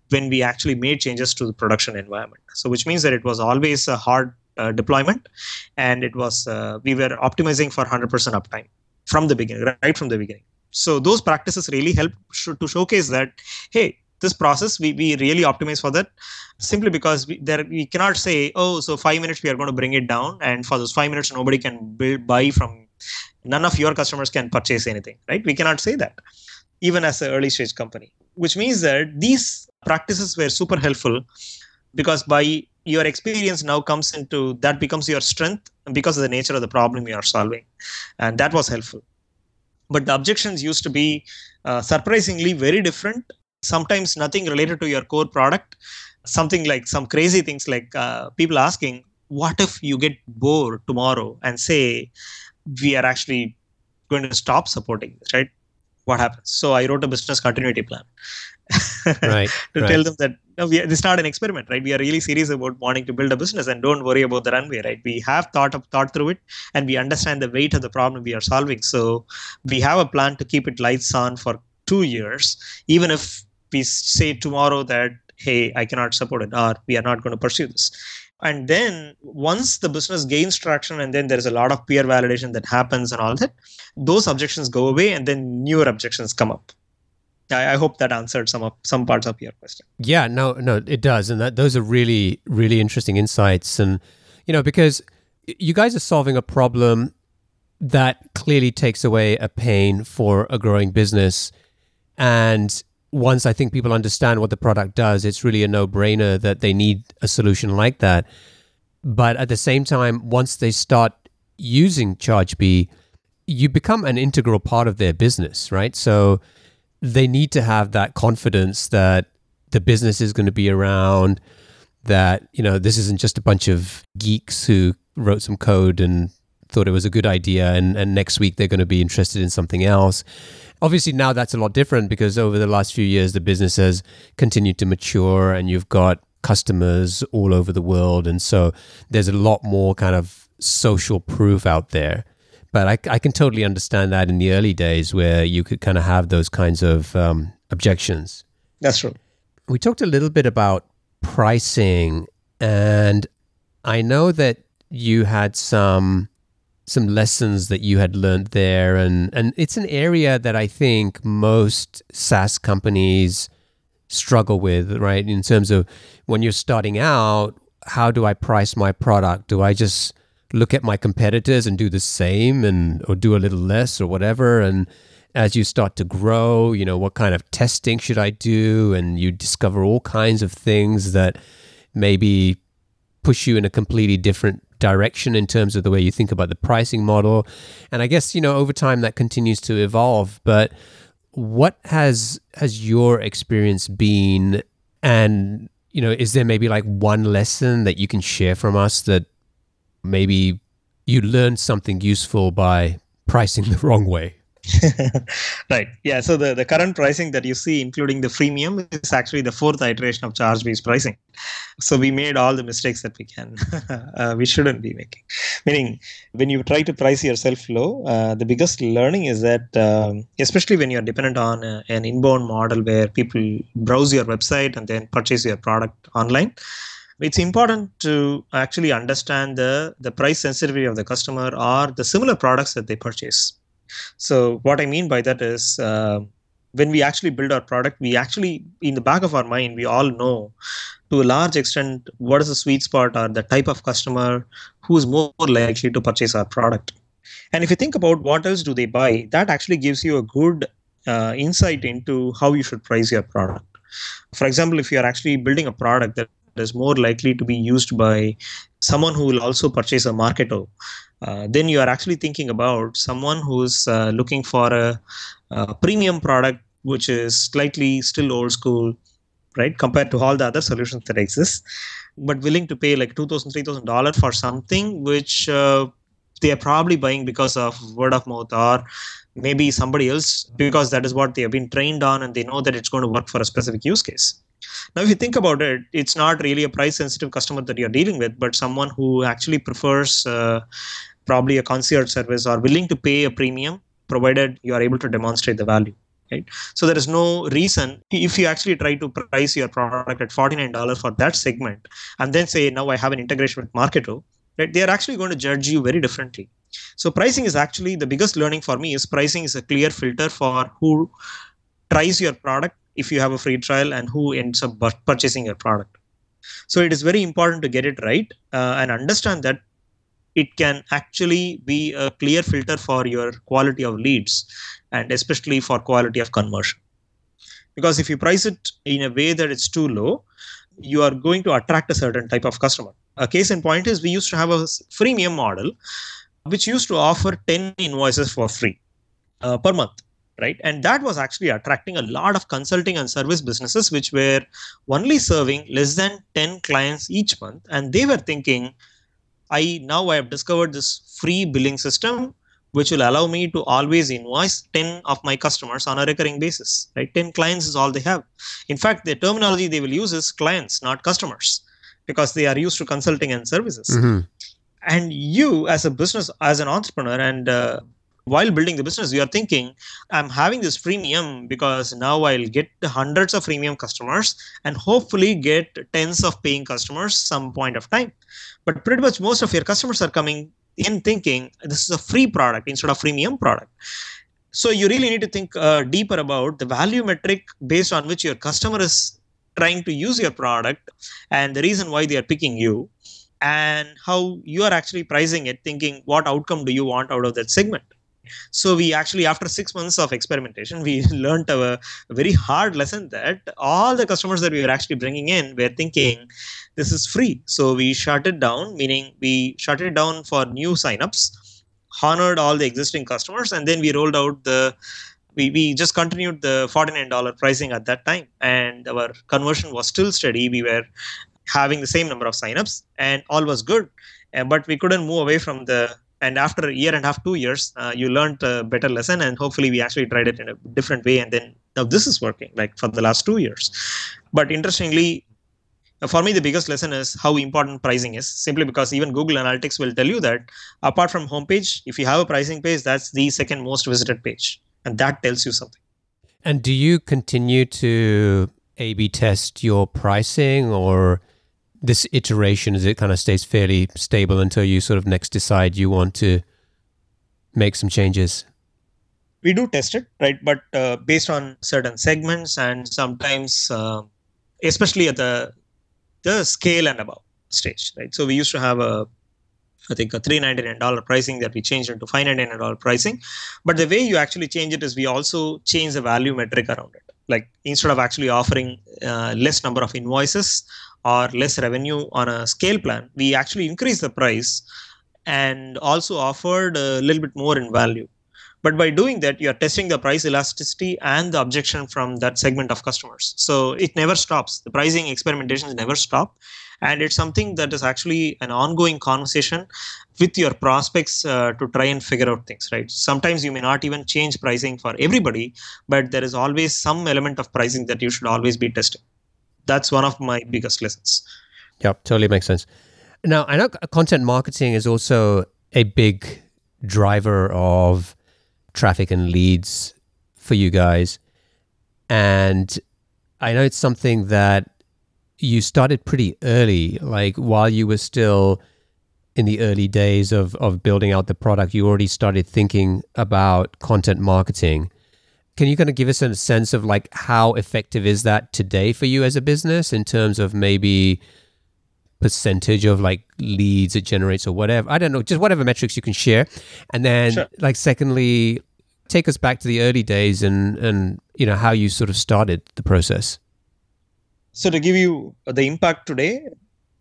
when we actually made changes to the production environment. So which means that it was always a hard uh, deployment, and it was uh, we were optimizing for 100% uptime from the beginning, right from the beginning so those practices really help sh- to showcase that hey this process we, we really optimize for that simply because we, there we cannot say oh so five minutes we are going to bring it down and for those five minutes nobody can build buy from none of your customers can purchase anything right? We cannot say that even as an early stage company. Which means that these practices were super helpful because by your experience now comes into that becomes your strength because of the nature of the problem you are solving. And that was helpful but the objections used to be uh, surprisingly very different. Sometimes nothing related to your core product. Something like some crazy things like uh, people asking what if you get bored tomorrow and say we are actually going to stop supporting this right? What happens? So i wrote a business continuity plan. [LAUGHS] Right to right. tell them that we, is not an experiment, right? We are really serious about wanting to build a business and don't worry about the runway, right? We have thought of thought through it and we understand the weight of the problem we are solving. So we have a plan to keep it lights on for two years, even if we say tomorrow that hey, I cannot support it, or we are not going to pursue this. And then once the business gains traction, and then there is a lot of peer validation that happens and all that, those objections go away, and then newer objections come up. I, I hope that answered some of some parts of your question. Yeah, no, no, it does, and that those are really, really interesting insights, and you know, because you guys are solving a problem that clearly takes away a pain for a growing business, and once I think people understand what the product does, it's really a no-brainer that they need a solution like that. But at the same time, once they start using Chargebee, you become an integral part of their business, right? So they need to have that confidence that the business is going to be around that you know this isn't just a bunch of geeks who wrote some code and thought it was a good idea and, and next week they're going to be interested in something else. Obviously now that's a lot different because over the last few years the business has continued to mature and you've got customers all over the world and so there's a lot more kind of social proof out there but I, I can totally understand that in the early days where you could kind of have those kinds of um, objections. That's true. We talked a little bit about pricing, and I know that you had some some lessons that you had learned there, and and it's an area that I think most SaaS companies struggle with, right? In terms of when you're starting out, how do I price my product? Do I just look at my competitors and do the same and or do a little less or whatever. And as you start to grow you know what kind of testing should i do? And you discover all kinds of things that maybe push you in a completely different direction in terms of the way you think about the pricing model. And i guess you know over time that continues to evolve. But what has has your experience been? And you know is there maybe like one lesson that you can share from us that maybe you learned something useful by pricing the wrong way. [LAUGHS] right. Yeah. So the, the current pricing that you see, including the freemium, is actually the fourth iteration of Chargebee's pricing. So we made all the mistakes that we can, [LAUGHS] uh, we shouldn't be making. Meaning, when you try to price yourself low, uh, the biggest learning is that, um, especially when you're dependent on a, uh, an inbound model where people browse your website and then purchase your product online, it's important to actually understand the, the price sensitivity of the customer or the similar products that they purchase. So, what I mean by that is uh, when we actually build our product, we actually, in the back of our mind, we all know to a large extent what is the sweet spot or the type of customer who is more likely to purchase our product. And if you think about what else do they buy, that actually gives you a good uh, insight into how you should price your product. For example, if you are actually building a product that is more likely to be used by someone who will also purchase a Marketo, uh, then you are actually thinking about someone who's uh, looking for a, a, premium product which is slightly still old school, right, compared to all the other solutions that exist, but willing to pay like $2,000, $3,000 for something which uh, they are probably buying because of word of mouth or maybe somebody else because that is what they have been trained on and they know that it's going to work for a specific use case. Now, if you think about it, it's not really a price sensitive customer that you're dealing with, but someone who actually prefers uh, probably a concierge service or willing to pay a premium provided you are able to demonstrate the value. Right? So there is no reason if you actually try to price your product at $49 for that segment and then say now I have an integration with Marketo, right? They are actually going to judge you very differently. So pricing is actually the biggest learning for me is pricing is a clear filter for who tries your product if you have a free trial and who ends up purchasing your product. So it is very important to get it right uh, and understand that it can actually be a clear filter for your quality of leads and especially for quality of conversion. Because if you price it in a way that it's too low you are going to attract a certain type of customer. A case in point is we used to have a freemium model which used to offer 10 invoices for free uh, per month right? And that was actually attracting a lot of consulting and service businesses which were only serving less than 10 clients each month. And they were thinking i now i have discovered this free billing system which will allow me to always invoice 10 of my customers on a recurring basis right? 10 clients is all they have. In fact the terminology they will use is clients not customers because they are used to consulting and services. Mhm. and you as a business as an entrepreneur and uh, while building the business you are thinking i'm having this freemium because now i'll get hundreds of freemium customers and hopefully get tens of paying customers some point of time. But pretty much most of your customers are coming in thinking this is a free product instead of freemium product. So you really need to think uh, deeper about the value metric based on which your customer is trying to use your product and the reason why they are picking you and how you are actually pricing it thinking what outcome do you want out of that segment so we actually after six months of experimentation we [LAUGHS] learned a, very hard lesson that all the customers that we were actually bringing in were thinking this is free. So we shut it down meaning we shut it down for new signups honored all the existing customers and then we rolled out the we, we just continued the $49 pricing at that time and our conversion was still steady. We were having the same number of signups and all was good Uh, but we couldn't move away from the and after a year and a half two years uh, you learned a better lesson and hopefully we actually tried it in a different way. And then now this is working like for the last two years. But interestingly uh, for me the biggest lesson is how important pricing is simply because even google analytics will tell you that apart from homepage if you have a pricing page that's the second most visited page. And that tells you something. And do you continue to A B test your pricing or this iteration as it kind of stays fairly stable until you sort of next decide you want to make some changes? we do test it right? But uh, based on certain segments and sometimes uh, especially at the the scale and above stage right? So we used to have a i think a $399 pricing that we changed into $599 pricing. But the way you actually change it is we also change the value metric around it. Like instead of actually offering uh, less number of invoices or less revenue on a scale plan we actually increased the price and also offered a little bit more in value. But by doing that you're testing the price elasticity and the objection from that segment of customers. So it never stops. The pricing experimentations never stop and it's something that is actually an ongoing conversation with your prospects uh, to try and figure out things right? Sometimes you may not even change pricing for everybody but there is always some element of pricing that you should always be testing that's one of my biggest lessons Yep, totally makes sense. Now, I know content marketing is also a big driver of traffic and leads for you guys. And I know it's something that you started pretty early, like while you were still in the early days of, of building out the product, you already started thinking about content marketing. Can you kind of give us a sense of like how effective is that today for you as a business in terms of maybe percentage of like leads it generates or whatever. I don't know, just whatever metrics you can share. And then Sure. like secondly, take us back to the early days and and you know how you sort of started the process. So to give you the impact today,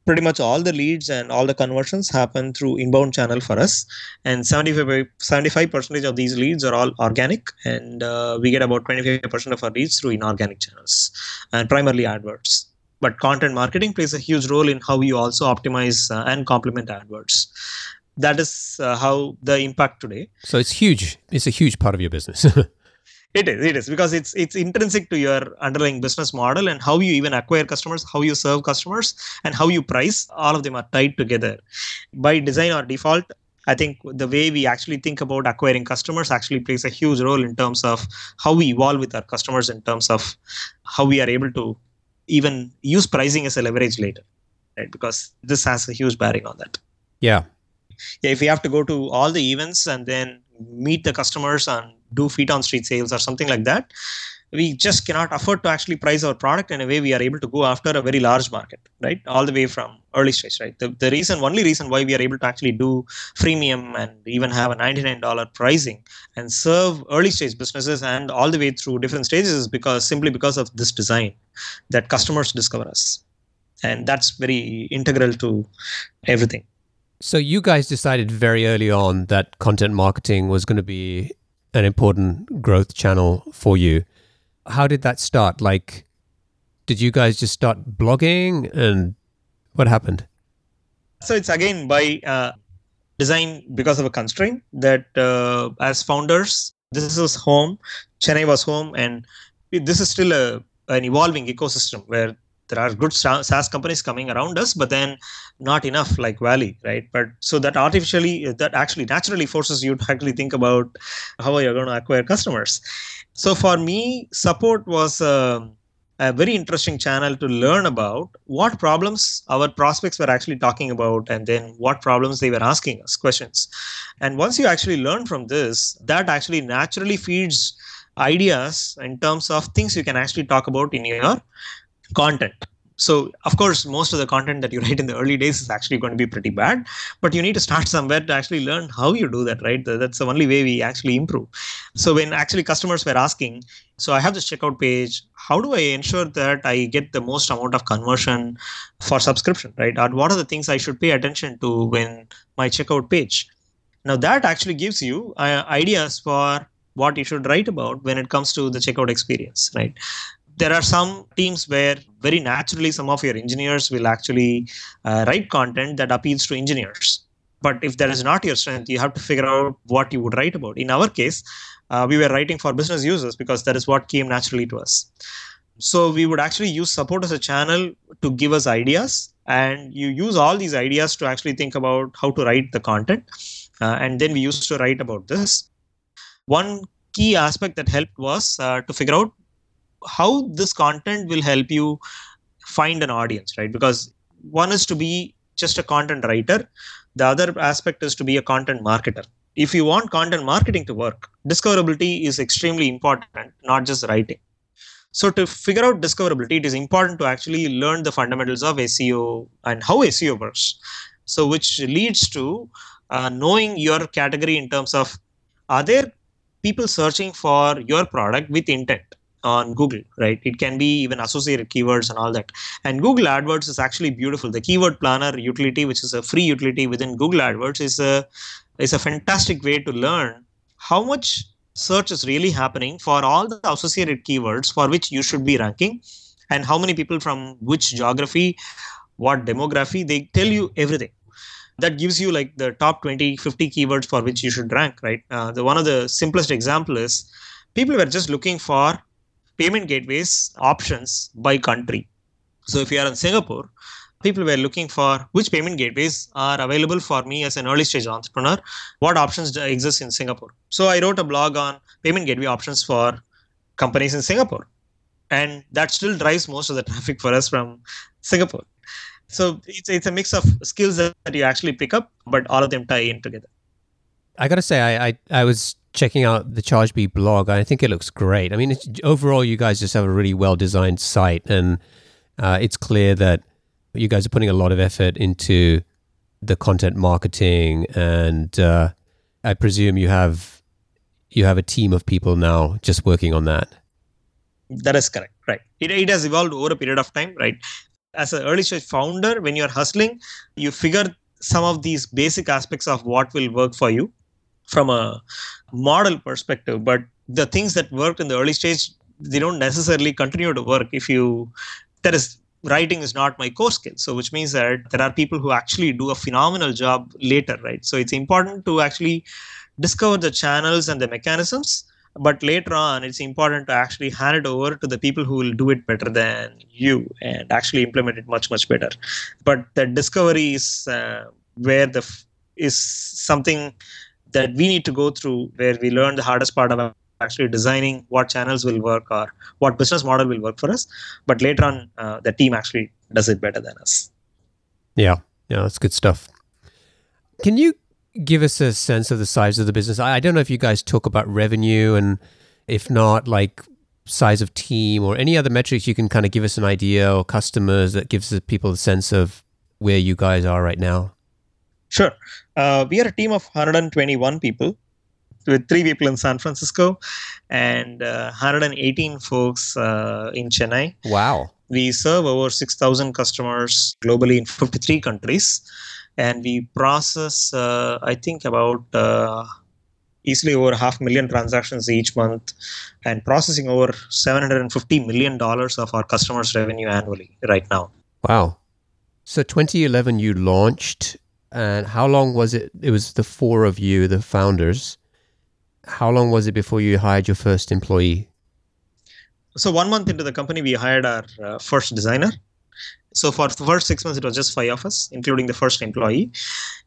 pretty much all the leads and all the conversions happen through inbound channel for us, and 75 percentage of these leads are all organic, and uh, we get about 25 percent of our leads through inorganic channels, and primarily AdWords. But content marketing plays a huge role in how you also optimize uh, and complement AdWords. That is uh, how the impact today. So it's huge. It's a huge part of your business. [LAUGHS] It is, it is because it's it's intrinsic to your underlying business model and how you even acquire customers, how you serve customers, and how you price. All of them are tied together. By design or default, I think the way we actually think about acquiring customers actually plays a huge role in terms of how we evolve with our customers, in terms of how we are able to even use pricing as a leverage later, right? Because this has a huge bearing on that. yeah. Yeah, if we have to go to all the events and then meet the customers and do feet on street sales or something like that, we just cannot afford to actually price our product in a way we are able to go after a very large market, right? All the way from early stage, right? The, the reason, only reason why we are able to actually do freemium and even have a $99 pricing and serve early stage businesses and all the way through different stages is because simply because of this design that customers discover us. And that's very integral to everything. So you guys decided very early on that content marketing was going to be an important growth channel for you. How did that start? Like did you guys just start blogging and what happened? so it's again by uh, designed because of a constraint that uh, as founders, this is home, Chennai was home, and this is still a an evolving ecosystem where there are good SaaS companies coming around us, but then not enough like Valley, right? But so that artificially, that actually naturally forces you to actually think about how are you going to acquire customers. So for me, support was uh, a very interesting channel to learn about what problems our prospects were actually talking about and then what problems they were asking us questions. And once you actually learn from this, that actually naturally feeds ideas in terms of things you can actually talk about in your content. So of course most of the content that you [LAUGHS] write in the early days is actually going to be pretty bad but you need to start [LAUGHS] somewhere to actually learn how you do that right? That's the only way we actually improve. So when actually customers were asking so i have this checkout page. How do i ensure that i get the most amount of conversion for subscription right? Or what are the things i should pay attention to when my checkout page? Now that actually gives you uh, ideas for what you should write about when it comes to the checkout experience right there are some teams where very naturally some of your engineers will actually uh, write content that appeals to engineers. But if that is not your strength you have to figure out what you would write about. In our case uh, we were writing for business users because that is what came naturally to us. So we would actually use support as a channel to give us ideas and you use all these ideas to actually think about how to write the content uh, and then we used to write about this. One key aspect that helped was uh, to figure out how this content will help you find an audience right? Because one is to be just a content writer the other aspect is to be a content marketer. If you want content marketing to work discoverability is extremely important not just writing. So to figure out discoverability it is important to actually learn the fundamentals of seo and how seo works. So which leads to uh, knowing your category in terms of are there people searching for your product with intent on Google, right? It can be even associated keywords and all that. And Google AdWords is actually beautiful. The keyword planner utility, which is a free utility within Google AdWords, is a is a fantastic way to learn how much search is really happening for all the associated keywords for which you should be ranking and how many people from which geography what demography they tell you everything that gives you like the top 20 50 keywords for which you should rank right uh, the one of the simplest example is people were just looking for payment gateways options by country. So if you are in Singapore, people were looking for which payment gateways are available for me as an early stage entrepreneur, what options exist in Singapore. So I wrote a blog on payment gateway options for companies in Singapore. And that still drives most of the [LAUGHS] traffic for us from Singapore. So it's, it's a mix of skills that you actually pick up, but all of them tie in together. I got to say, I, I, I was checking out the Chargebee blog. I think it looks great. I mean, overall, you guys just have a really well designed site, and uh, it's clear that you guys are putting a lot of effort into the content marketing, and uh, I presume you have you have a team of people now just working on that. That is correct. Right. It, it has evolved over a period of time. Right. As an early stage founder, when you're hustling, you figure some of these basic aspects of what will work for you from a model perspective but the things that worked in the early stage they don't necessarily continue to work if you that is writing is not my core skill. So which means that there are people who actually do a phenomenal job later right? So it's important to actually discover the channels and the mechanisms but later on it's important to actually hand it over to the people who will do it better than you and actually implement it much much better. But the discovery is uh, where the f- is something that we need to go through where we learn the hardest part about actually designing what channels will work or what business model will work for us. But later on uh, the team actually does it better than us. Yeah. Yeah that's good stuff. Can you give us a sense of the size of the business? I, I don't know if you guys talk about revenue and if not like size of team or any other metrics you can kind of give us an idea or customers that gives people a sense of where you guys are right now Sure. Uh, we are a team of 121 people with three people in San Francisco and uh, 118 folks uh, in Chennai. Wow. We serve over 6,000 customers globally in 53 countries. And we process, uh, I think, about uh, easily over half million transactions each month and processing over $750 million of our customers' revenue annually right now. Wow. So 2011, you launched And how long was it? It was the four of you, the founders. How long was it before you hired your first employee? So one month into the company, we hired our uh, first designer. So for the first six months, it was just five of us, including the first employee.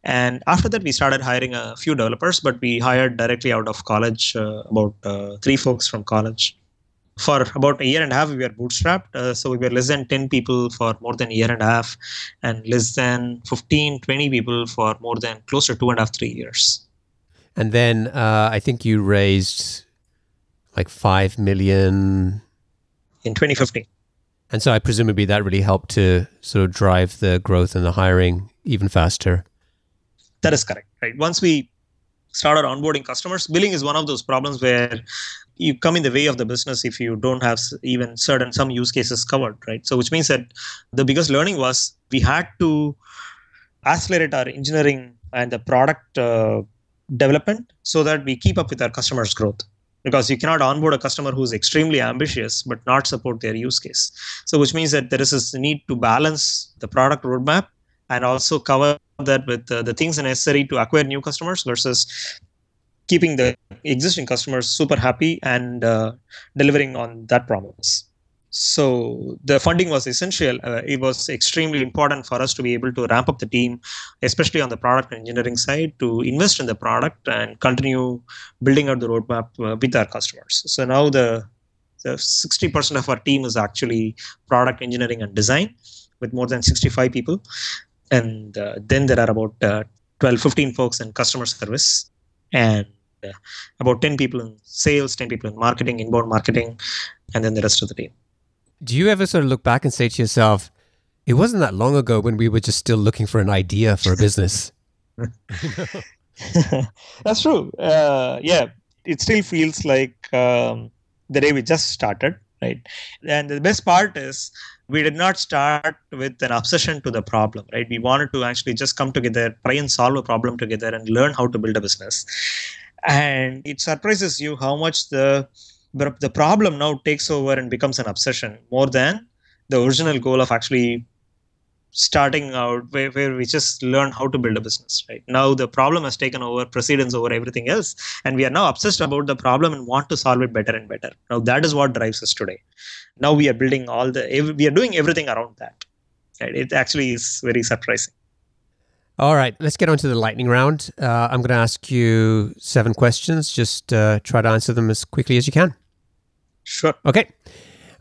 And after that, we started hiring a few developers, but we hired directly out of college, uh, about uh, three folks from college. For about a year and a half, we were bootstrapped. Uh, so we were less than 10 people for more than a year and a half, and less than 15, 20 people for more than close to two and a half, three years. And then uh, I think you raised like 5 million in 2015. And so I presumably that really helped to sort of drive the growth and the hiring even faster. That is correct. Right. Once we started onboarding customers, billing is one of those problems where you come in the way of the business if you don't have even certain some use cases covered, right? So which means that the biggest learning was we had to accelerate our engineering and the product uh, development so that we keep up with our customers' growth because you cannot onboard a customer who's extremely ambitious but not support their use case. So, which means that there is this need to balance the product roadmap and also cover that with uh, the things necessary to acquire new customers versus keeping the existing customers super happy and uh, delivering on that promise. So the funding was essential. Uh, it was extremely important for us to be able to ramp up the team especially on the product engineering side to invest in the product and continue building out the roadmap uh, with our customers. So now the, the 60% of our team is actually product engineering and design with more than 65 people and uh, then there are about uh, 12 15 folks in customer service and uh, about 10 people in sales 10 people in marketing inbound marketing and then the rest of the team do you ever sort of look back and say to yourself, it wasn't that long ago when we were just still looking for an idea for a business? [LAUGHS] [LAUGHS] That's true. Uh, yeah, it still feels like um, the day we just started, right? And the best part is we did not start with an obsession to the problem, right? We wanted to actually just come together, try and solve a problem together, and learn how to build a business. And it surprises you how much the the problem now takes over and becomes an obsession more than the original goal of actually starting out where, where we just learn how to build a business right now the problem has taken over precedence over everything else and we are now obsessed about the problem and want to solve it better and better now that is what drives us today now we are building all the we are doing everything around that right? it actually is very surprising all right, let's get on to the lightning round. Uh, I'm going to ask you seven questions. Just uh, try to answer them as quickly as you can. Sure. Okay.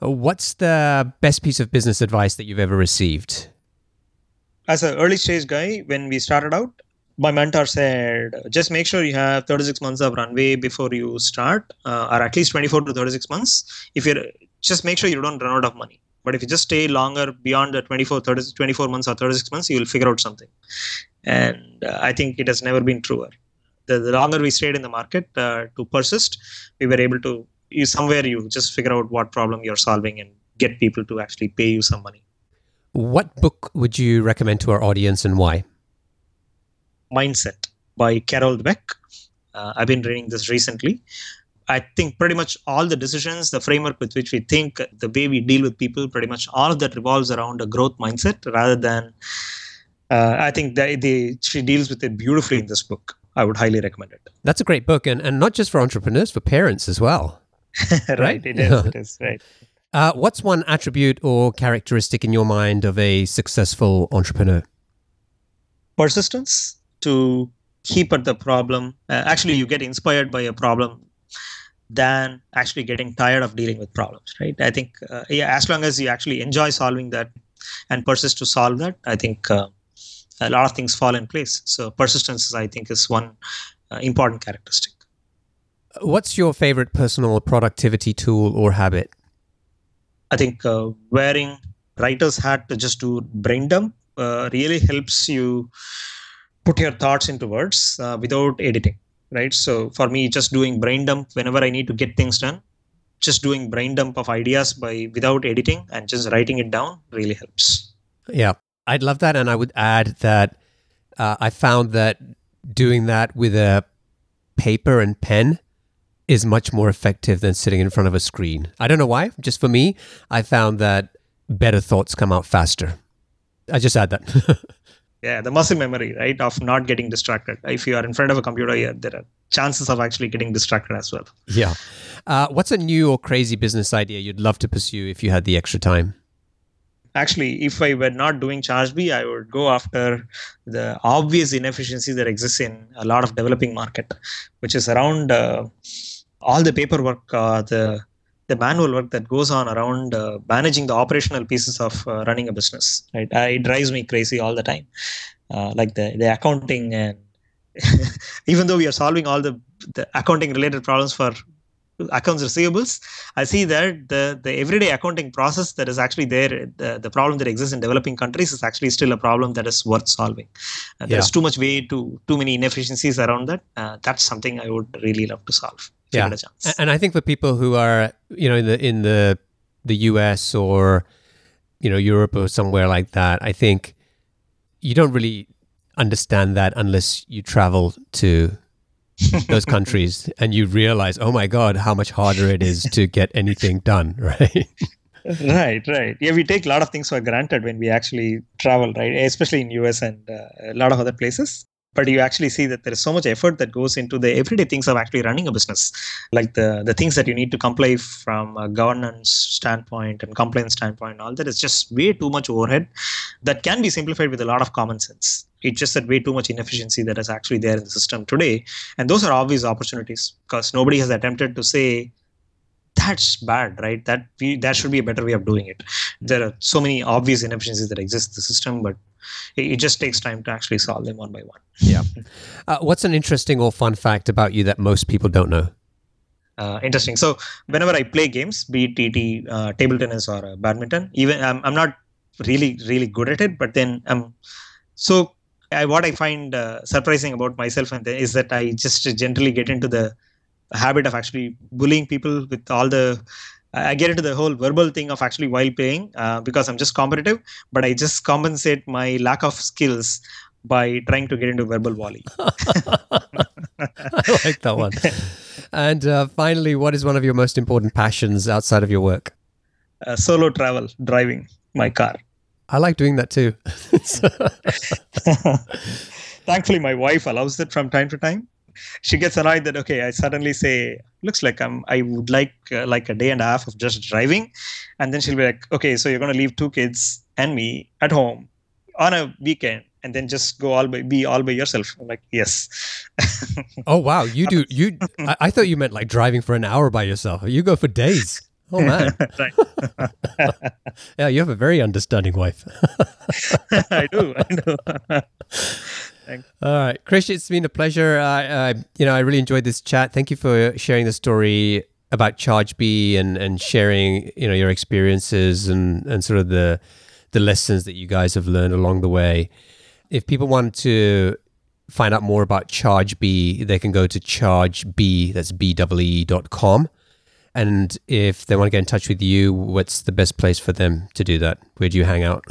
What's the best piece of business advice that you've ever received? As an early stage guy, when we started out, my mentor said, just make sure you have 36 months of runway before you start, uh, or at least 24 to 36 months. If you're just make sure you don't run out of money. But if you just stay longer beyond the 24, 30, 24 months or 36 months, you will figure out something. And uh, I think it has never been truer. The, the longer we stayed in the market uh, to persist, we were able to you somewhere you just figure out what problem you're solving and get people to actually pay you some money. What book would you recommend to our audience and why? Mindset by Carol Dweck. Uh, I've been reading this recently. I think pretty much all the decisions, the framework with which we think, the way we deal with people, pretty much all of that revolves around a growth mindset rather than. Uh, I think that they, she deals with it beautifully in this book. I would highly recommend it. That's a great book, and, and not just for entrepreneurs, for parents as well. [LAUGHS] right, it is. It is right. Uh, what's one attribute or characteristic in your mind of a successful entrepreneur? Persistence to keep at the problem. Uh, actually, you get inspired by a problem than actually getting tired of dealing with problems, right? I think, uh, yeah, as long as you actually enjoy solving that and persist to solve that, I think uh, a lot of things fall in place. So, persistence, I think, is one uh, important characteristic. What's your favorite personal productivity tool or habit? I think uh, wearing writer's hat to just do brain dump uh, really helps you put your thoughts into words uh, without editing, right? So for me, just doing brain dump whenever I need to get things done, just doing brain dump of ideas by without editing and just writing it down really helps. Yeah, I'd love that, and I would add that uh, I found that doing that with a paper and pen is much more effective than sitting in front of a screen. I don't know why. Just for me, I found that better thoughts come out faster. I just add that. [LAUGHS] yeah the muscle memory right of not getting distracted if you are in front of a computer yeah, there are chances of actually getting distracted as well yeah uh, what's a new or crazy business idea you'd love to pursue if you had the extra time actually if i were not doing chargebee i would go after the obvious inefficiency that exists in a lot of developing market which is around uh, all the paperwork uh, the the manual work that goes on around uh, managing the operational pieces of uh, running a business right? Uh, it drives me crazy all the time. Uh, like the the accounting and [LAUGHS] even though we are solving all the, the accounting related problems for accounts receivables i see that the the everyday accounting process that is actually there the, the problem that exists in developing countries is actually still a problem that is worth solving uh, there's yeah. too much way to too many inefficiencies around that uh, that's something i would really love to solve yeah. And I think for people who are, you know, in the in the the US or you know Europe or somewhere like that, I think you don't really understand that unless you travel to those countries and you realize, oh my god, how much harder it is to get anything done, [LAUGHS] right? right right. Yeah we take a lot of things for granted when we actually travel right? Especially in us and uh, a lot of other places. But you actually see that there is so much effort that goes into the everyday things of actually running a business. Like the the things that you need to comply from a governance standpoint and compliance standpoint all that is just way too much overhead that can be simplified with a lot of common sense it's just that way too much inefficiency that is actually there in the system today and those are obvious opportunities because nobody has attempted to say that's bad right that we that should be a better way of doing it there are so many obvious inefficiencies that exist in the system but it, just takes time to actually solve them one by one. Yeah. Uh, what's an interesting or fun fact about you that most people don't know? Uh, interesting. So whenever I play games, be it TT, uh, table tennis, or uh, badminton, even I'm, I'm not really really good at it, but then i'm so I, what I find uh, surprising about myself and is that I just generally get into the habit of actually bullying people with all the I get into the whole verbal thing of actually while playing uh, because I'm just competitive, but I just compensate my lack of skills by trying to get into verbal volley. [LAUGHS] I like that one. And uh, finally, what is one of your most important passions outside of your work? Uh, solo travel, driving my car. I like doing that too. [LAUGHS] [LAUGHS] Thankfully, my wife allows it from time to time. She gets annoyed that okay i suddenly say looks like i'm i would like uh, like a day and a half of just driving. And then she'll be like okay so you're going to leave two kids and me at home on a weekend and then just go all by be all by yourself. I'm like yes. Oh wow. You [LAUGHS] do you I, I, thought you meant like driving for an hour by yourself. You go for days oh man [LAUGHS] [LAUGHS] yeah you have a very understanding wife [LAUGHS] i do i do Thanks. All right, Krish, it's been a pleasure. Uh, uh, you know, I really enjoyed this chat. Thank you for sharing the story about Chargebee and and sharing you know your experiences and and sort of the the lessons that you guys have learned along the way. If people want to find out more about Chargebee, they can go to chargebee, that's B-E-E dot com. And if they want to get in touch with you, what's the best place for them to do that? Where do you hang out?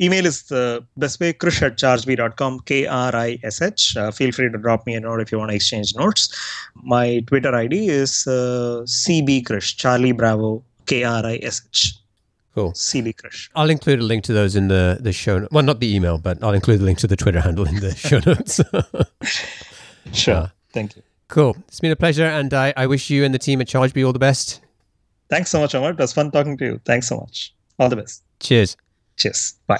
email is the best way krish at chargebee.com k-r-i-s-h uh, feel free to drop me a note if you want to exchange notes my twitter id is uh, cb krish charlie bravo k-r-i-s-h Cool. CB Krish. I'll include a link to those in the, the show. Well, not the email, but I'll include the link to the Twitter handle in the [LAUGHS] show notes. [LAUGHS] sure. Uh, Thank you. Cool. It's been a pleasure, and I, I wish you and the team at Chargebee all the best. Thanks so much, Omar. It was fun talking to you. Thanks so much. All the best. Cheers. Cheers. Bye.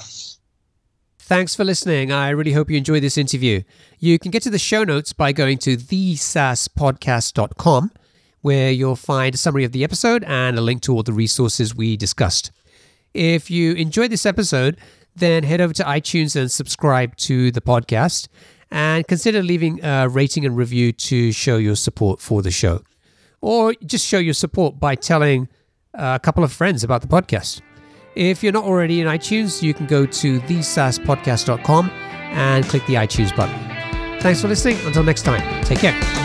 Thanks for listening. I really hope you enjoyed this interview. You can get to the show notes by going to thesaaspodcast.com, where you'll find a summary of the episode and a link to all the resources we discussed. If you enjoyed this episode, then head over to iTunes and subscribe to the podcast and consider leaving a rating and review to show your support for the show. Or just show your support by telling a couple of friends about the podcast. If you're not already in iTunes, you can go to thesaaspodcast.com and click the iTunes button. Thanks for listening. Until next time, take care.